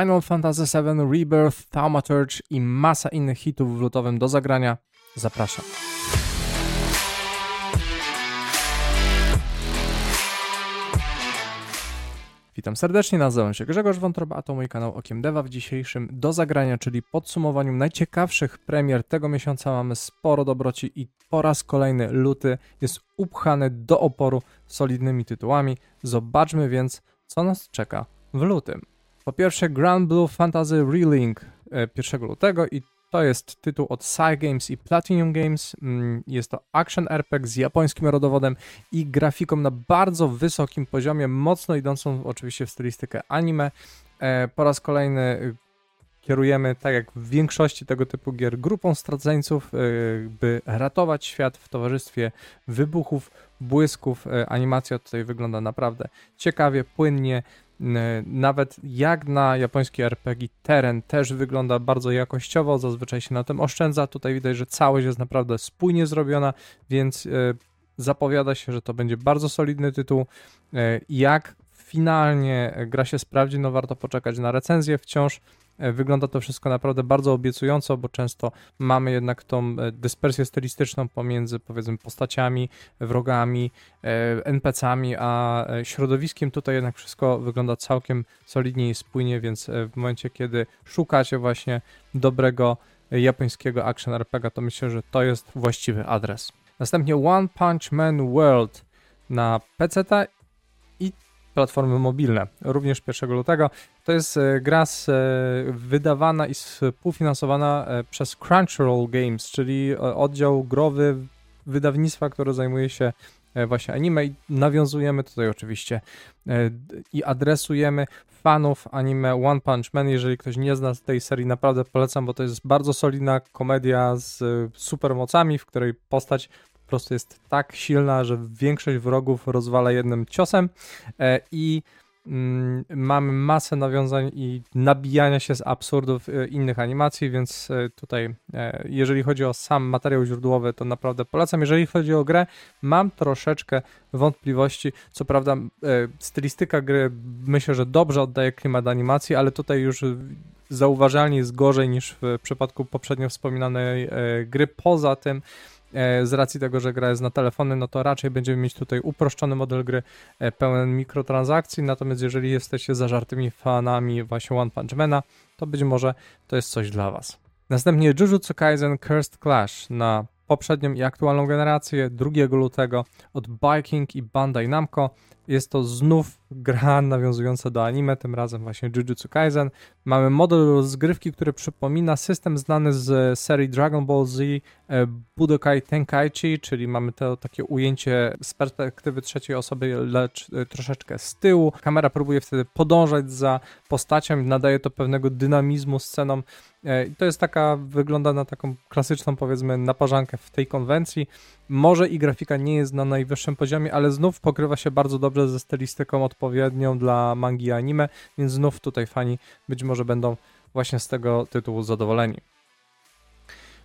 Final Fantasy VII Rebirth, Thaumaturge i masa innych hitów w lutowym do zagrania. Zapraszam. Witam serdecznie, nazywam się Grzegorz Wątroba, a to mój kanał Okiem Deva. W dzisiejszym do zagrania, czyli podsumowaniu najciekawszych premier tego miesiąca mamy sporo dobroci i po raz kolejny luty jest upchany do oporu solidnymi tytułami. Zobaczmy więc, co nas czeka w lutym. Po pierwsze Grand Blue Fantasy Relink 1 e, lutego i to jest tytuł od Psy Games i Platinum Games. Mm, jest to action RPG z japońskim rodowodem i grafiką na bardzo wysokim poziomie, mocno idącą oczywiście w stylistykę anime. E, po raz kolejny y, kierujemy, tak jak w większości tego typu gier, grupą straceńców, by ratować świat w towarzystwie wybuchów, błysków. E, animacja tutaj wygląda naprawdę ciekawie, płynnie. Nawet jak na japoński RPG teren też wygląda bardzo jakościowo, zazwyczaj się na tym oszczędza. Tutaj widać, że całość jest naprawdę spójnie zrobiona, więc e, zapowiada się, że to będzie bardzo solidny tytuł. E, jak finalnie gra się sprawdzi, no warto poczekać na recenzję. Wciąż wygląda to wszystko naprawdę bardzo obiecująco, bo często mamy jednak tą e, dyspersję stylistyczną pomiędzy powiedzmy postaciami, wrogami, e, NPC-ami, a środowiskiem. Tutaj jednak wszystko wygląda całkiem solidnie i spójnie, więc w momencie, kiedy szukacie właśnie dobrego japońskiego action RPG, to myślę, że to jest właściwy adres. Następnie One Punch Man World na PC platformy mobilne, również 1 lutego. To jest e, gra z, e, wydawana i współfinansowana e, przez Crunchyroll Games, czyli oddział growy wydawnictwa, które zajmuje się właśnie anime i nawiązujemy tutaj oczywiście i adresujemy fanów anime One Punch Man. Jeżeli ktoś nie zna tej serii, naprawdę polecam, bo to jest bardzo solidna komedia z supermocami, w której postać po prostu jest tak silna, że większość wrogów rozwala jednym ciosem e, i mm, mamy masę nawiązań i nabijania się z absurdów e, innych animacji, więc e, tutaj jeżeli chodzi o sam materiał źródłowy, to naprawdę polecam. Jeżeli chodzi o grę, mam troszeczkę wątpliwości. Co prawda stylistyka gry myślę, że dobrze oddaje klimat animacji, ale tutaj już zauważalnie jest gorzej niż w przypadku poprzednio wspominanej gry. Poza tym z racji tego, że gra jest na telefony, no to raczej będziemy mieć tutaj uproszczony model gry e, pełen mikrotransakcji, natomiast jeżeli jesteście zażartymi fanami właśnie One Punch Mana, to być może to jest coś dla Was. Następnie Jujutsu Kaisen Cursed Clash na poprzednią i aktualną generację 2 lutego od Biking i Bandai Namco. Jest to znów gra nawiązująca do anime, tym razem właśnie Jujutsu Kaisen. Mamy model rozgrywki, który przypomina system znany z serii Dragon Ball Z e, Budokai Tenkaichi, czyli mamy to takie ujęcie z perspektywy trzeciej osoby, lecz e, troszeczkę z tyłu. Kamera próbuje wtedy podążać za postacią nadaje to pewnego dynamizmu scenom. E, I to jest taka, wygląda na taką klasyczną powiedzmy naparzankę w tej konwencji. Może i grafika nie jest na najwyższym poziomie, ale znów pokrywa się bardzo dobrze ze stylistyką odpowiednią dla mangi anime, więc znów tutaj fani być może będą właśnie z tego tytułu zadowoleni.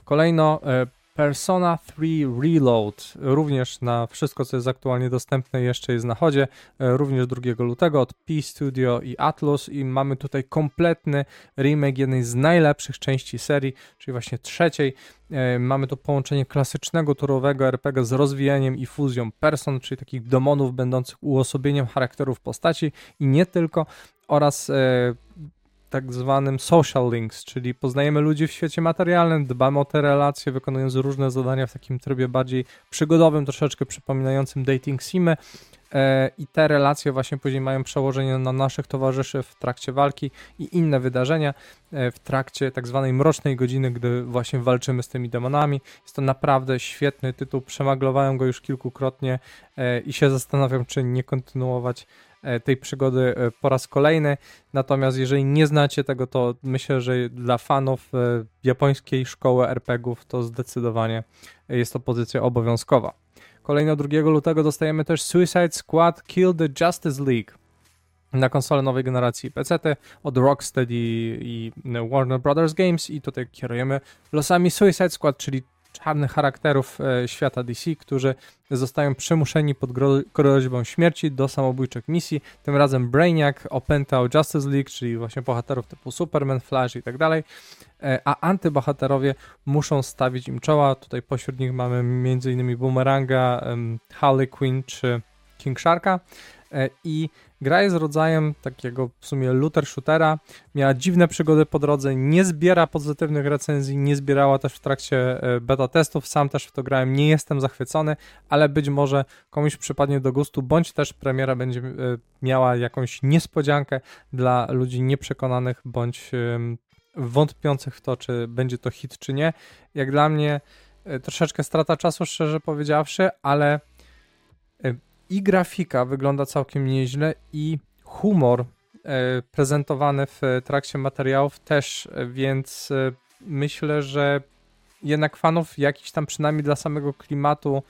Kolejno e, Persona 3 Reload, również na wszystko, co jest aktualnie dostępne, jeszcze jest na chodzie, e, również 2 lutego od P Studio i Atlus. I mamy tutaj kompletny remake jednej z najlepszych części serii, czyli właśnie trzeciej. E, mamy tu połączenie klasycznego turowego RPG z rozwijaniem i fuzją person, czyli takich demonów będących uosobieniem charakterów postaci i nie tylko, oraz e, tak zwanym social links, czyli poznajemy ludzi w świecie materialnym, dbamy o te relacje, wykonując różne zadania w takim trybie bardziej przygodowym, troszeczkę przypominającym dating simy i te relacje właśnie później mają przełożenie na naszych towarzyszy w trakcie walki i inne wydarzenia e, w trakcie tak zwanej mrocznej godziny, gdy właśnie walczymy z tymi demonami. Jest to naprawdę świetny tytuł, przemaglowałem go już kilkukrotnie e, i się zastanawiam, czy nie kontynuować E, tej przygody e, po raz kolejny. Natomiast jeżeli nie znacie tego, to myślę, że dla fanów e, japońskiej szkoły RPGów to zdecydowanie jest to pozycja obowiązkowa. Kolejno 2 lutego dostajemy też Suicide Squad Kill the Justice League na konsolę nowej generacji PC od Rocksteady i Warner Brothers Games i tutaj kierujemy losami Suicide Squad, czyli czarnych charakterów e, świata DC, którzy zostają przymuszeni pod groźbą śmierci do samobójczych misji. Tym razem Brainiac opętał Justice League, czyli właśnie bohaterów typu Superman, Flash i tak dalej, e, a antybohaterowie muszą stawić im czoła. Tutaj pośród nich mamy m.in. Boomeranga, Harley Quinn czy King Sharka i gra jest rodzajem takiego w sumie looter shootera, miała dziwne przygody po drodze, nie zbiera pozytywnych recenzji, nie zbierała też w trakcie e, beta testów, sam też w to grałem, nie jestem zachwycony, ale być może komuś przypadnie do gustu, bądź też premiera będzie e, miała jakąś niespodziankę dla ludzi nieprzekonanych, bądź wątpiących w to, czy będzie to hit, czy nie. Jak dla mnie troszeczkę strata czasu, szczerze powiedziawszy, ale i grafika wygląda całkiem nieźle i humor e, prezentowany w trakcie materiałów też, e, więc e, myślę, że jednak fanów jakiś tam przynajmniej dla samego klimatu,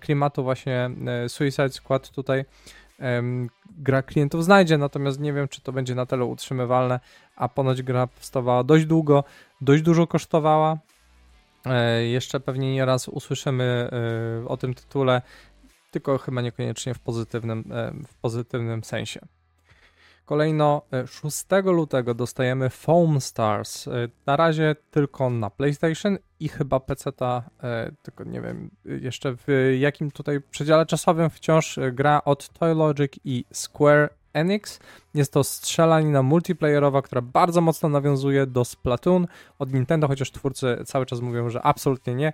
klimatu właśnie Suicide Squad tutaj gra klientów znajdzie, natomiast nie wiem, czy to będzie na tyle utrzymywalne, a ponoć gra powstawała dość długo, dość dużo kosztowała. Jeszcze pewnie nie raz usłyszymy o tym tytule tylko chyba niekoniecznie w pozytywnym, e, w pozytywnym sensie. Kolejno 6 e, lutego dostajemy Foam Stars. E, na razie tylko na PlayStation i chyba PC, tylko nie wiem jeszcze w jakim tutaj przedziale czasowym wciąż gra od Toy Logic i Square Enix. Jest to strzelanina multiplayerowa, która bardzo mocno nawiązuje do Splatoon od Nintendo, chociaż twórcy cały czas mówią, że absolutnie nie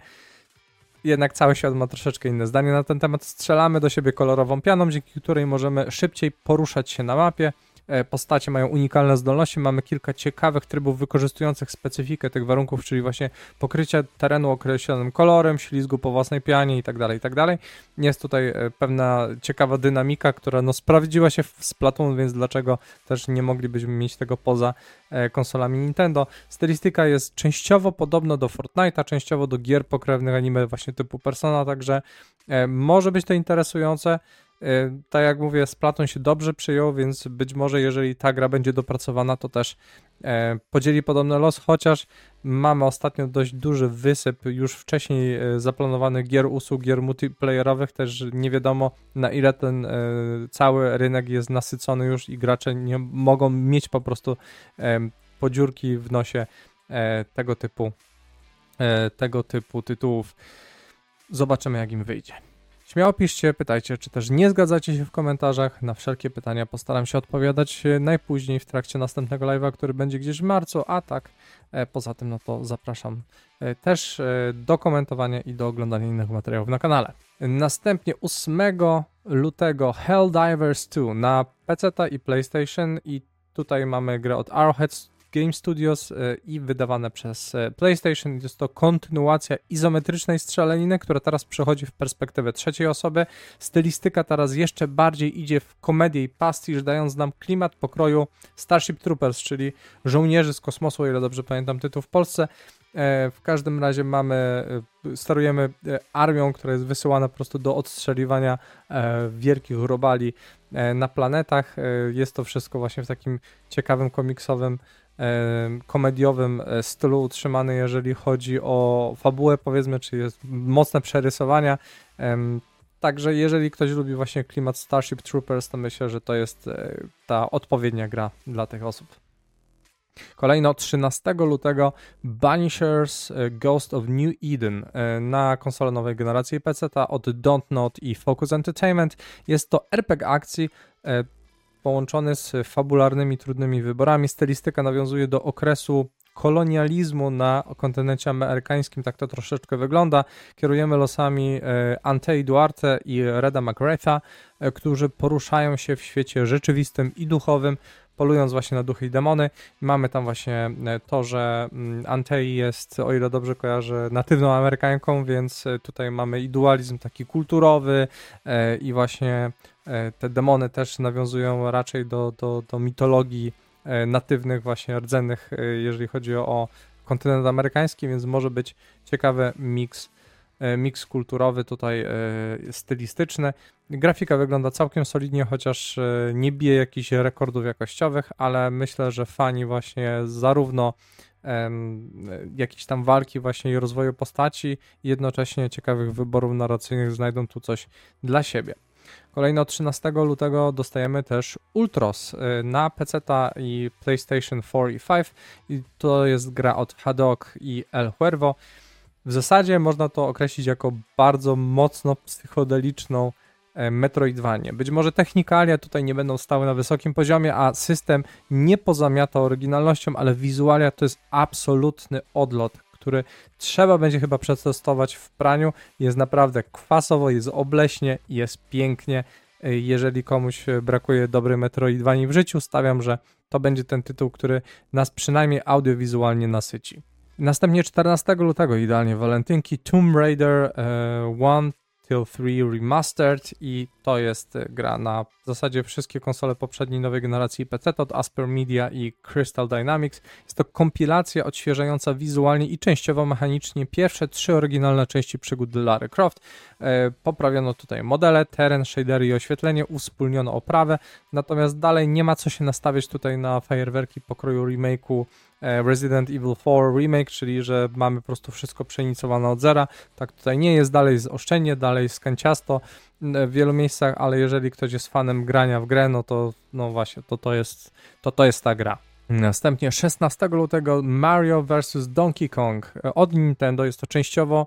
jednak cały świat ma troszeczkę inne zdanie na ten temat. Strzelamy do siebie kolorową pianą, dzięki której możemy szybciej poruszać się na mapie. E, postacie mają unikalne zdolności, mamy kilka ciekawych trybów wykorzystujących specyfikę tych warunków, czyli właśnie pokrycie terenu określonym kolorem, ślizgu po własnej pianie itd., tak itd. Tak Jest tutaj e, pewna ciekawa dynamika, która no sprawdziła się w Splatoon, więc dlaczego też nie moglibyśmy mieć tego poza e, konsolami Nintendo. Stylistyka jest częściowo podobna do Fortnite'a, częściowo do gier pokrewnych anime właśnie typu Persona, także może być to interesujące. Y, tak jak mówię, Splatoon się dobrze przyjął, więc być może jeżeli ta gra będzie dopracowana, to też e, podzieli podobny los, chociaż mamy ostatnio dość duży wysyp już wcześniej e, zaplanowanych gier, usług, gier multiplayerowych, też nie wiadomo na ile ten e, cały rynek jest nasycony już i gracze nie mogą mieć po prostu podziurki w nosie tego typu tego typu tytułów. Zobaczymy jak im wyjdzie. Śmiało piszcie, pytajcie, czy też nie zgadzacie się w komentarzach. Na wszelkie pytania postaram się odpowiadać najpóźniej w trakcie następnego live'a, który będzie gdzieś w marcu, a tak e, poza tym no to zapraszam e, też e, do komentowania i do oglądania innych materiałów na kanale. Następnie 8 lutego Helldivers 2 na PC i PlayStation i tutaj mamy grę od Arrowhead Game Studios e, i wydawane przez e, PlayStation. Jest to kontynuacja izometrycznej strzelaniny, która teraz przechodzi w perspektywę trzeciej osoby. Stylistyka teraz jeszcze bardziej idzie w komedię i pastisz, dając nam klimat pokroju Starship Troopers, czyli żołnierzy z kosmosu, o ile dobrze pamiętam tytuł w Polsce. E, w każdym razie mamy, sterujemy armią, która jest wysyłana po prostu do odstrzeliwania wielkich robali na planetach. Jest to wszystko właśnie w takim ciekawym, komiksowym komediowym e, stylu utrzymany, jeżeli chodzi o fabułę, powiedzmy, czy jest mocne przerysowania. Także jeżeli ktoś lubi właśnie klimat Starship Troopers, to myślę, że to jest e, ta odpowiednia gra dla tych osób. Kolejno 13 lutego Banishers e, Ghost of New Eden na konsolę nowej generacji PC od Don't Not i Focus Entertainment. Jest to RPG akcji połączony z fabularnymi, trudnymi wyborami. Stylistyka nawiązuje do okresu kolonializmu na kontynencie amerykańskim, tak to troszeczkę wygląda. Kierujemy losami e, Antei Duarte i Reda McGrath'a, e, którzy poruszają się w świecie rzeczywistym i duchowym, polując właśnie na duchy i demony. Mamy tam właśnie e, to, że mm, Antei jest, o ile dobrze kojarzę, natywną Amerykanką, więc tutaj mamy i dualizm taki kulturowy i właśnie E, te demony też nawiązują raczej do, do, do mitologii e, natywnych, właśnie rdzennych, e, jeżeli chodzi o kontynent amerykański, więc może być ciekawy miks miks kulturowy tutaj stylistyczny. Grafika wygląda całkiem solidnie, chociaż nie bije jakichś rekordów jakościowych, ale myślę, że fani właśnie zarówno jakieś tam walki właśnie i rozwoju postaci jednocześnie ciekawych wyborów narracyjnych znajdą tu coś dla siebie. Kolejno 13 lutego dostajemy też Ultros na PC i PlayStation 4 i 5 i to jest gra od Hadok i El Huervo. W zasadzie można to określić jako bardzo mocno psychodeliczną e, Metroidvanie. Być może technikalia tutaj nie będą stały na wysokim poziomie, a system nie pozamiata oryginalnością, ale wizualia to jest absolutny odlot który trzeba będzie chyba przetestować w praniu. Jest naprawdę kwasowo, jest obleśnie, jest pięknie. Jeżeli komuś brakuje dobrej Metroidvanii w życiu, stawiam, że to będzie ten tytuł, który nas przynajmniej audiowizualnie nasyci. Następnie 14 lutego, idealnie walentynki, Tomb Raider 1 e, Till 3 Remastered i to jest gra na w zasadzie wszystkie konsole poprzedniej nowej generacji PC od Asper Media i Crystal Dynamics. Jest to kompilacja odświeżająca wizualnie i częściowo mechanicznie pierwsze trzy oryginalne części przygód Lara Croft. E, poprawiono tutaj modele, teren, shadery i oświetlenie, uwspólniono oprawę, natomiast dalej nie ma co się nastawiać tutaj na fajerwerki pokroju remake'u E, Resident Evil 4 Remake, czyli że mamy po prostu wszystko przeinicjowane od zera. Tak tutaj nie jest, dalej jest oszczędnie, dalej jest kanciasto w wielu miejscach, ale jeżeli ktoś jest fanem grania w grę, no to no właśnie, to to jest, to, to jest ta gra. Następnie 16 lutego Mario vs Donkey Kong e, od Nintendo. Jest to częściowo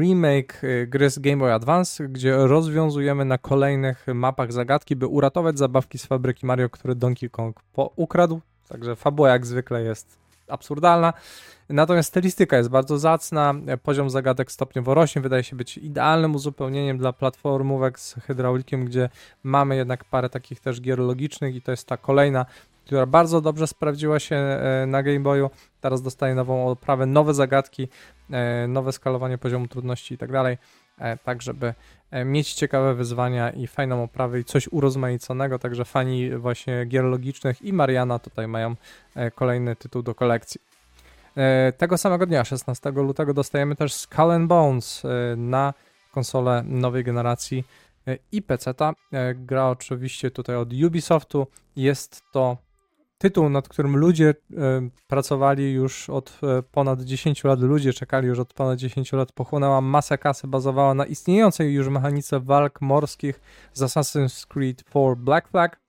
remake e, gry z Game Boy Advance, gdzie rozwiązujemy na kolejnych mapach zagadki, by uratować zabawki z fabryki Mario, które Donkey Kong ukradł. Także fabuła jak zwykle jest absurdalna. Natomiast stylistyka jest bardzo zacna, poziom zagadek stopniowo rośnie, wydaje się być idealnym uzupełnieniem dla platformówek z hydraulikiem, gdzie mamy jednak parę takich też gier logicznych i to jest ta kolejna, która bardzo dobrze sprawdziła się e, na Game Boyu. Teraz dostaje nową oprawę, nowe zagadki, e, nowe skalowanie poziomu trudności i tak dalej, e, tak żeby mieć ciekawe wyzwania i fajną oprawę i coś urozmaiconego, także fani właśnie gier logicznych i Mariana tutaj mają kolejny tytuł do kolekcji. E, tego samego dnia, 16 lutego, dostajemy też Skull and Bones na konsolę nowej generacji i PC-ta. Gra oczywiście tutaj od Ubisoftu. Jest to tytuł, nad którym ludzie e, pracowali już od e, ponad 10 lat, ludzie czekali już od ponad 10 lat, pochłonęła masę kasy, bazowała na istniejącej już mechanice walk morskich z Assassin's Creed 4 Black Flag,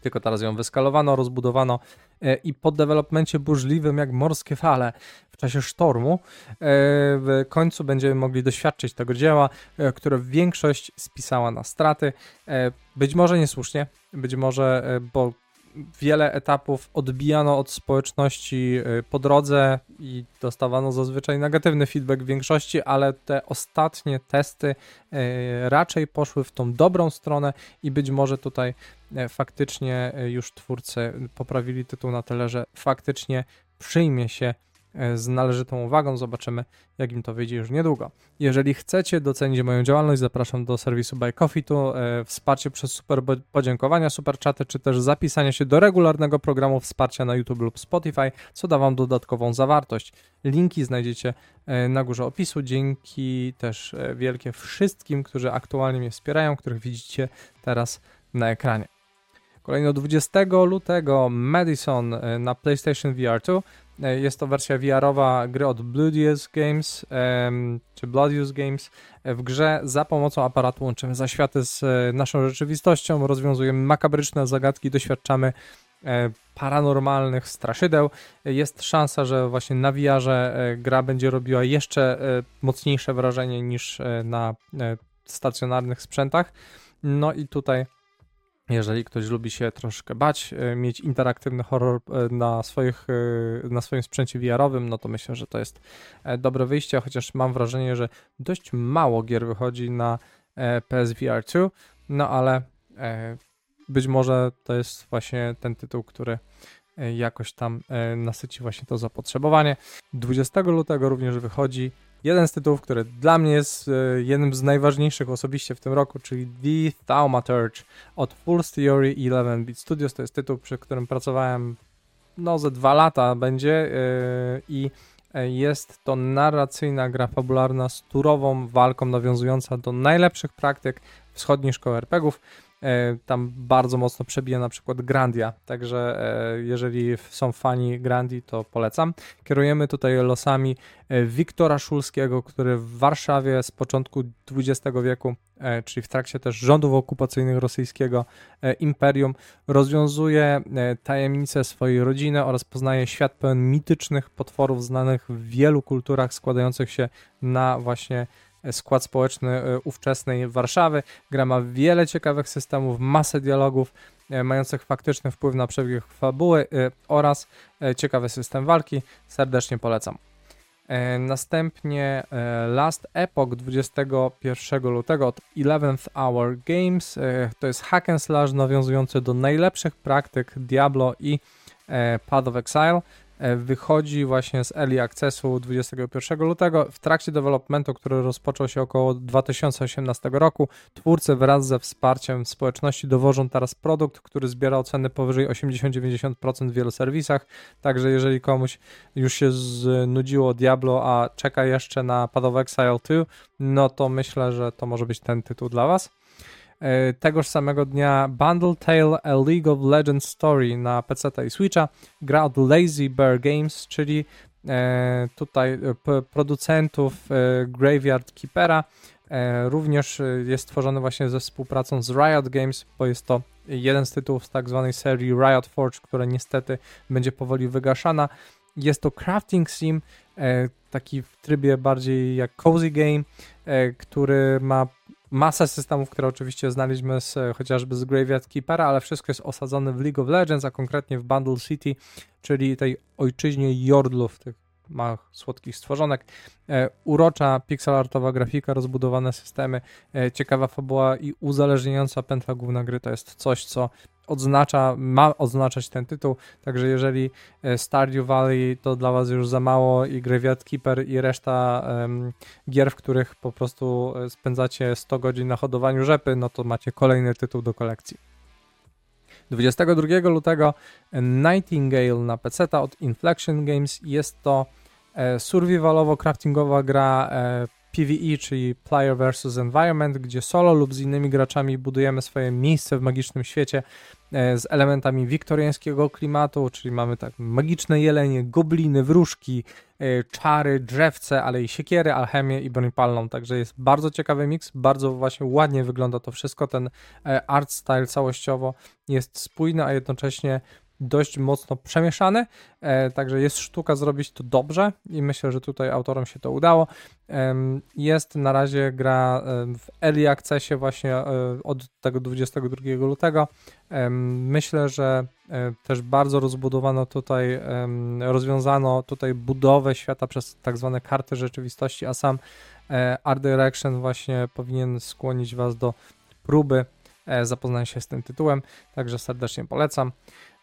tylko teraz ją wyskalowano, rozbudowano e, i po developmencie burzliwym jak morskie fale w czasie sztormu w końcu będziemy mogli doświadczyć tego dzieła, które większość spisała na straty. Być może niesłusznie, być może, bo wiele etapów odbijano od społeczności y, po drodze i dostawano zazwyczaj negatywny feedback w większości, ale te ostatnie testy y, raczej poszły w tą dobrą stronę i być może tutaj y, faktycznie już twórcy poprawili tytuł na tyle, że faktycznie przyjmie się z należytą uwagą. Zobaczymy, jak im to wyjdzie już niedługo. Jeżeli chcecie docenić moją działalność, zapraszam do serwisu Buy Coffee, tu e, wsparcie przez super podziękowania, super czaty, czy też zapisanie się do regularnego programu wsparcia na YouTube lub Spotify, co da Wam dodatkową zawartość. Linki znajdziecie e, na górze opisu. Dzięki też wielkie wszystkim, którzy aktualnie mnie wspierają, których widzicie teraz na ekranie. Kolejno 20 lutego Madison na PlayStation VR 2 E, jest to wersja VR-owa gry od Bloodius Games, czy Bloodius Games. E, w grze za pomocą aparatu łączymy zaświaty z e, naszą rzeczywistością, rozwiązujemy makabryczne zagadki, doświadczamy paranormalnych straszydeł. Jest szansa, że właśnie na VR-ze gra będzie robiła jeszcze mocniejsze wrażenie niż na stacjonarnych sprzętach. No i tutaj jeżeli ktoś lubi się troszkę bać, e, mieć interaktywny horror e, na, swoich, e, na swoim sprzęcie VR-owym, no to myślę, że to jest dobre wyjście, chociaż mam wrażenie, że dość mało gier wychodzi na PSVR 2, no ale być może to jest właśnie ten tytuł, który jakoś tam nasyci właśnie to zapotrzebowanie. 20 lutego również wychodzi jeden z tytułów, który dla mnie jest e, jednym z najważniejszych osobiście w tym roku, czyli The Thaumaturge od Full Theory 11-bit Studios. To jest tytuł, przy którym pracowałem no ze dwa lata będzie e, i E, jest to narracyjna gra fabularna z turową walką nawiązująca do najlepszych praktyk wschodniej szkoły RPGów. E, tam bardzo mocno przebija na przykład Grandia, także e, jeżeli są fani Grandii, to polecam. Kierujemy tutaj losami e, Wiktora Szulskiego, który w Warszawie z początku XX wieku, czyli w trakcie też rządów okupacyjnych rosyjskiego imperium, rozwiązuje tajemnice swojej rodziny oraz poznaje świat pełen mitycznych potworów znanych w wielu kulturach składających się na właśnie skład społeczny e, ówczesnej Warszawy. Gra ma wiele ciekawych systemów, masę dialogów e, mających faktyczny wpływ na przebieg fabuły e, oraz ciekawy system walki. Serdecznie polecam. Następnie Last Epoch 21 lutego od 11th Hour Games. To jest hack and slash nawiązujący do najlepszych praktyk Diablo i Path of Exile. E, wychodzi właśnie z Early Accessu 21 lutego. W trakcie developmentu, który rozpoczął się około 2018 roku, twórcy wraz ze wsparciem społeczności dowożą teraz produkt, który zbiera oceny powyżej 80-90% w wielu serwisach. Także jeżeli komuś już się znudziło Diablo, a czeka jeszcze na Path of Exile 2, no to myślę, że to może być ten tytuł dla Was. E, tegoż samego dnia Bundle Tale A League of Legends Story na PC i Switcha. Gra od Lazy Bear Games, czyli e, tutaj producentów e, Graveyard Keepera. Również jest tworzony właśnie ze współpracą z Riot Games, bo jest to jeden z tytułów z tak zwanej serii Riot Forge, która niestety będzie powoli wygaszana. Jest to crafting sim, taki w trybie bardziej jak cozy game, który ma masę systemów, które oczywiście znaliśmy z, chociażby z Graveyard Keepera, ale wszystko jest osadzone w League of Legends, a konkretnie w Bundle City, czyli tej ojczyźnie Jordlów, tych małych, słodkich stworzonek. E, urocza, pixelartowa grafika, rozbudowane systemy, e, ciekawa fabuła i uzależniająca pętla główna gry to jest coś, co odznacza, ma oznaczać ten tytuł, także jeżeli e, Stardew Valley to dla Was już za mało i Graveyard Keeper i reszta um, gier, w których po prostu e, spędzacie 100 godzin na hodowaniu rzepy, no to macie kolejny tytuł do kolekcji. 22 lutego Nightingale na PC od Inflection Games jest to e, survivalowo-craftingowa gra PvE, czyli Player vs. Environment, gdzie solo lub z innymi graczami budujemy swoje miejsce w magicznym świecie e, z elementami wiktoriańskiego klimatu, czyli mamy tak magiczne jelenie, gobliny, wróżki, e, czary, drzewce, ale i siekiery, alchemię i broń palną. Także jest bardzo ciekawy miks, bardzo właśnie ładnie wygląda to wszystko. Ten e, art style całościowo jest spójny, a jednocześnie dość mocno przemieszane, e, także jest sztuka zrobić to dobrze i myślę, że tutaj autorom się to udało. Jest na razie gra w Early Accessie właśnie e, od tego 22 lutego. Myślę, że e, też bardzo rozbudowano tutaj, rozwiązano tutaj budowę świata przez tak zwane karty rzeczywistości, a sam Art Direction właśnie powinien skłonić Was do próby zapoznania się z tym tytułem, także serdecznie polecam.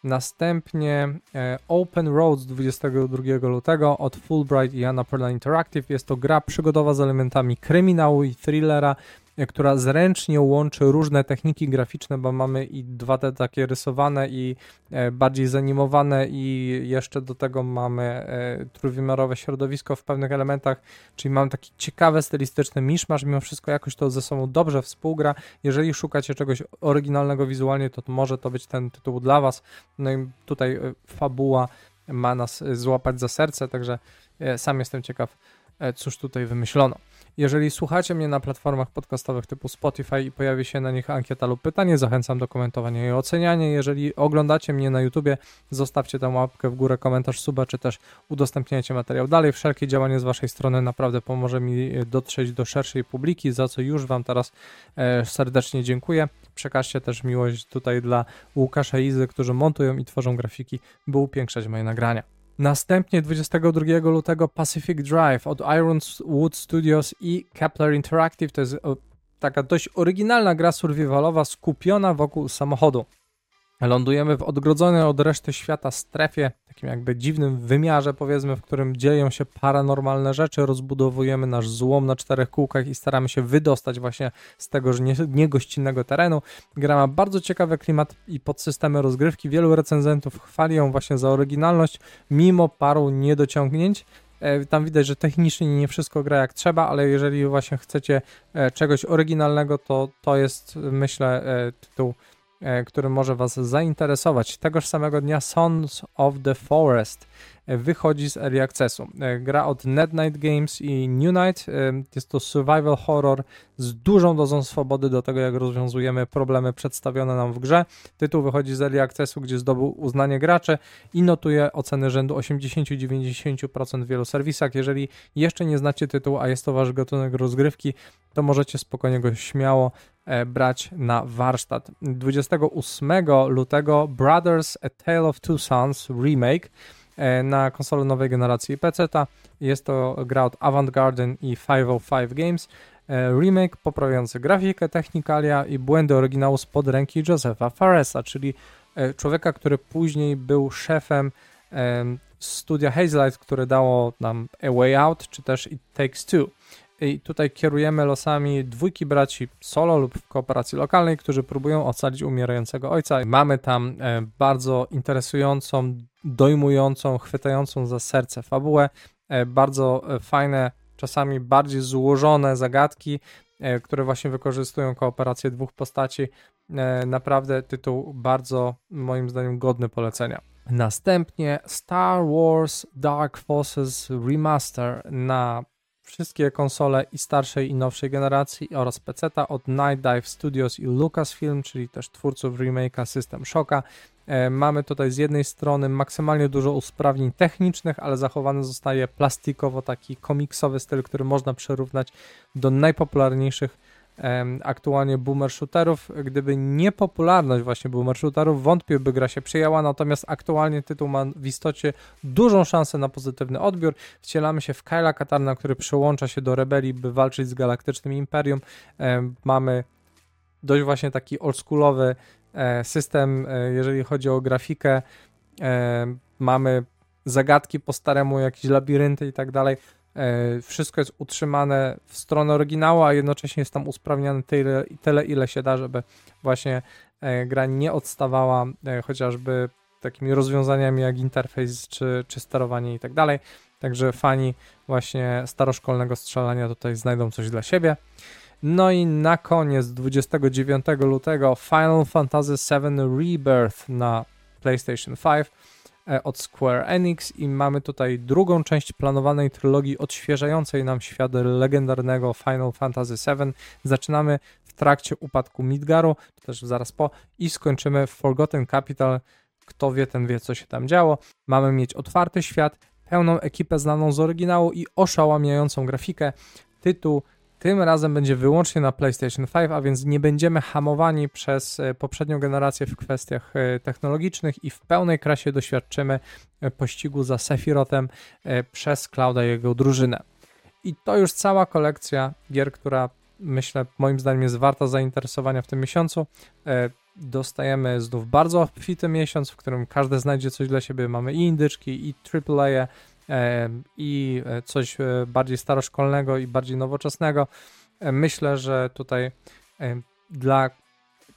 Następnie e, Open Roads 22 lutego od Fulbright i Annapurna Interactive. Jest to gra przygodowa z elementami kryminału i thrillera, która zręcznie łączy różne techniki graficzne, bo mamy i 2D takie rysowane i e, bardziej zanimowane i jeszcze do tego mamy trójwymiarowe środowisko w pewnych elementach, czyli mamy taki ciekawe stylistyczny miszmasz, mimo wszystko jakoś to ze sobą dobrze współgra. Jeżeli szukacie czegoś oryginalnego wizualnie, to może to być ten tytuł dla Was. No i tutaj e, fabuła ma nas e, złapać za serce, także e, sam jestem ciekaw, cóż tutaj wymyślono. Jeżeli słuchacie mnie na platformach podcastowych typu Spotify i pojawi się na nich ankieta lub pytanie, zachęcam do komentowania i oceniania. Jeżeli oglądacie mnie na YouTubie, zostawcie tam łapkę w górę, komentarz, suba, czy też udostępniajcie materiał dalej. Wszelkie działanie z Waszej strony naprawdę pomoże mi dotrzeć do szerszej publiki, za co już Wam teraz serdecznie dziękuję. Przekażcie też miłość tutaj dla Łukasza i Izy, którzy montują i tworzą grafiki, by upiększać moje nagrania. Następnie 22 lutego Pacific Drive od Ironwood Studios i Kepler Interactive. To jest taka dość oryginalna gra survivalowa skupiona wokół samochodu. Lądujemy w odgrodzonej od reszty świata strefie, takim jakby dziwnym wymiarze, powiedzmy, w którym dzieją się paranormalne rzeczy. Rozbudowujemy nasz złom na czterech kółkach i staramy się wydostać właśnie z tego niegościnnego terenu. Gra ma bardzo ciekawy klimat i podsystemy rozgrywki. Wielu recenzentów chwali ją właśnie za oryginalność, mimo paru niedociągnięć. Tam widać, że technicznie nie wszystko gra jak trzeba, ale jeżeli właśnie chcecie czegoś oryginalnego, to to jest myślę tytuł który może Was zainteresować. Tegoż samego dnia Sons of the Forest wychodzi z Early Accessu. E, gra od Net Night Games i New Night. E, jest to survival horror z dużą dozą swobody do tego, jak rozwiązujemy problemy przedstawione nam w grze. Tytuł wychodzi z Early Accessu, gdzie zdobył uznanie graczy i notuje oceny rzędu 80-90% w wielu serwisach. Jeżeli jeszcze nie znacie tytułu, a jest to wasz gatunek rozgrywki, to możecie spokojnie go śmiało e, brać na warsztat. 28 lutego Brothers A Tale of Two Sons Remake na konsolę nowej generacji PC. Jest to gra od Avant Garden i 505 Games. E, remake poprawiający grafikę, technikalia i błędy oryginału spod ręki Josepha Faresa, czyli e, człowieka, który później był szefem studia Hazelight, które dało nam A Way Out, czy też It Takes Two. I tutaj kierujemy losami dwójki braci solo lub w kooperacji lokalnej, którzy próbują ocalić umierającego ojca. Mamy tam bardzo interesującą, dojmującą, chwytającą za serce fabułę, e, bardzo e, fajne, czasami bardziej złożone zagadki, e, które właśnie wykorzystują kooperację dwóch postaci. Naprawdę tytuł bardzo, moim zdaniem, godny polecenia. Następnie Star Wars Dark Forces Remaster na wszystkie konsole i starszej i nowszej generacji oraz PC od Night Dive Studios i Lucasfilm, czyli też twórców remake'a System Shocka. E, mamy tutaj z jednej strony maksymalnie dużo usprawnień technicznych, ale zachowany zostaje plastikowo taki komiksowy styl, który można przyrównać do najpopularniejszych aktualnie boomer shooterów. Gdyby nie popularność właśnie boomer shooterów, wątpię by gra się przyjęła, natomiast aktualnie tytuł ma w istocie dużą szansę na pozytywny odbiór. Wcielamy się w Kyla Katarna, który przyłącza się do rebelii, by walczyć z galaktycznym imperium. Mamy dość właśnie taki oldschoolowy e, system, e, jeżeli chodzi o grafikę. Mamy zagadki po staremu, jakieś labirynty i tak dalej. E, wszystko jest utrzymane w stronę oryginału, a jednocześnie jest tam usprawniane tyle, tyle ile się da, żeby właśnie e, gra nie odstawała e, chociażby takimi rozwiązaniami jak interfejs czy, czy sterowanie i tak dalej. Także fani właśnie staroszkolnego strzelania tutaj znajdą coś dla siebie. No i na koniec 29 lutego Final Fantasy VII Rebirth na PlayStation 5 E, od Square Enix i mamy tutaj drugą część planowanej trylogii odświeżającej nam świat legendarnego Final Fantasy VII. Zaczynamy w trakcie upadku Midgaru, to też zaraz po, i skończymy w Forgotten Capital. Kto wie, ten wie, co się tam działo. Mamy mieć otwarty świat, pełną ekipę znaną z oryginału i oszałamiającą grafikę. Tytuł tym razem będzie wyłącznie na PlayStation 5, a więc nie będziemy hamowani przez e, poprzednią generację w kwestiach e, technologicznych i w pełnej krasie doświadczymy e, pościgu za Sephirotem przez Clouda i jego drużynę. I to już cała kolekcja gier, która myślę, moim zdaniem jest warta zainteresowania w tym miesiącu. Dostajemy znów bardzo obfity miesiąc, w którym każdy znajdzie coś dla siebie. Mamy i indyczki, i AAA, i e, coś e, bardziej staroszkolnego i bardziej nowoczesnego. E, myślę, że tutaj dla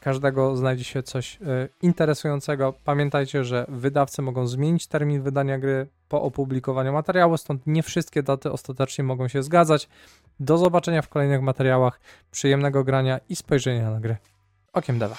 każdego znajdzie się coś interesującego. Pamiętajcie, że wydawcy mogą zmienić termin wydania gry po opublikowaniu materiału, stąd nie wszystkie daty ostatecznie mogą się zgadzać. Do zobaczenia w kolejnych materiałach, przyjemnego grania i spojrzenia na gry okiem dewa.